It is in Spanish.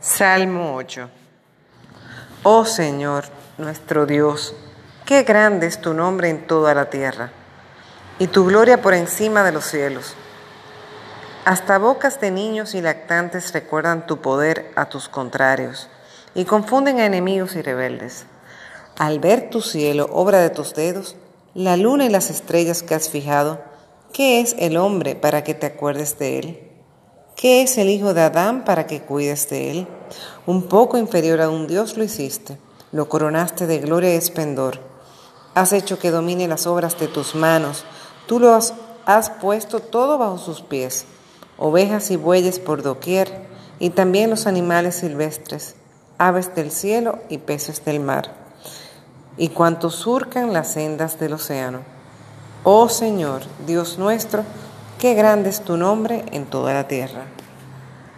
Salmo 8 Oh Señor, nuestro Dios, qué grande es tu nombre en toda la tierra, y tu gloria por encima de los cielos. Hasta bocas de niños y lactantes recuerdan tu poder a tus contrarios, y confunden a enemigos y rebeldes. Al ver tu cielo, obra de tus dedos, la luna y las estrellas que has fijado, ¿qué es el hombre para que te acuerdes de él? ¿Qué es el hijo de Adán para que cuides de él? Un poco inferior a un Dios lo hiciste, lo coronaste de gloria y esplendor. Has hecho que domine las obras de tus manos, tú lo has, has puesto todo bajo sus pies, ovejas y bueyes por doquier, y también los animales silvestres, aves del cielo y peces del mar, y cuantos surcan las sendas del océano. Oh Señor, Dios nuestro, qué grande es tu nombre en toda la tierra.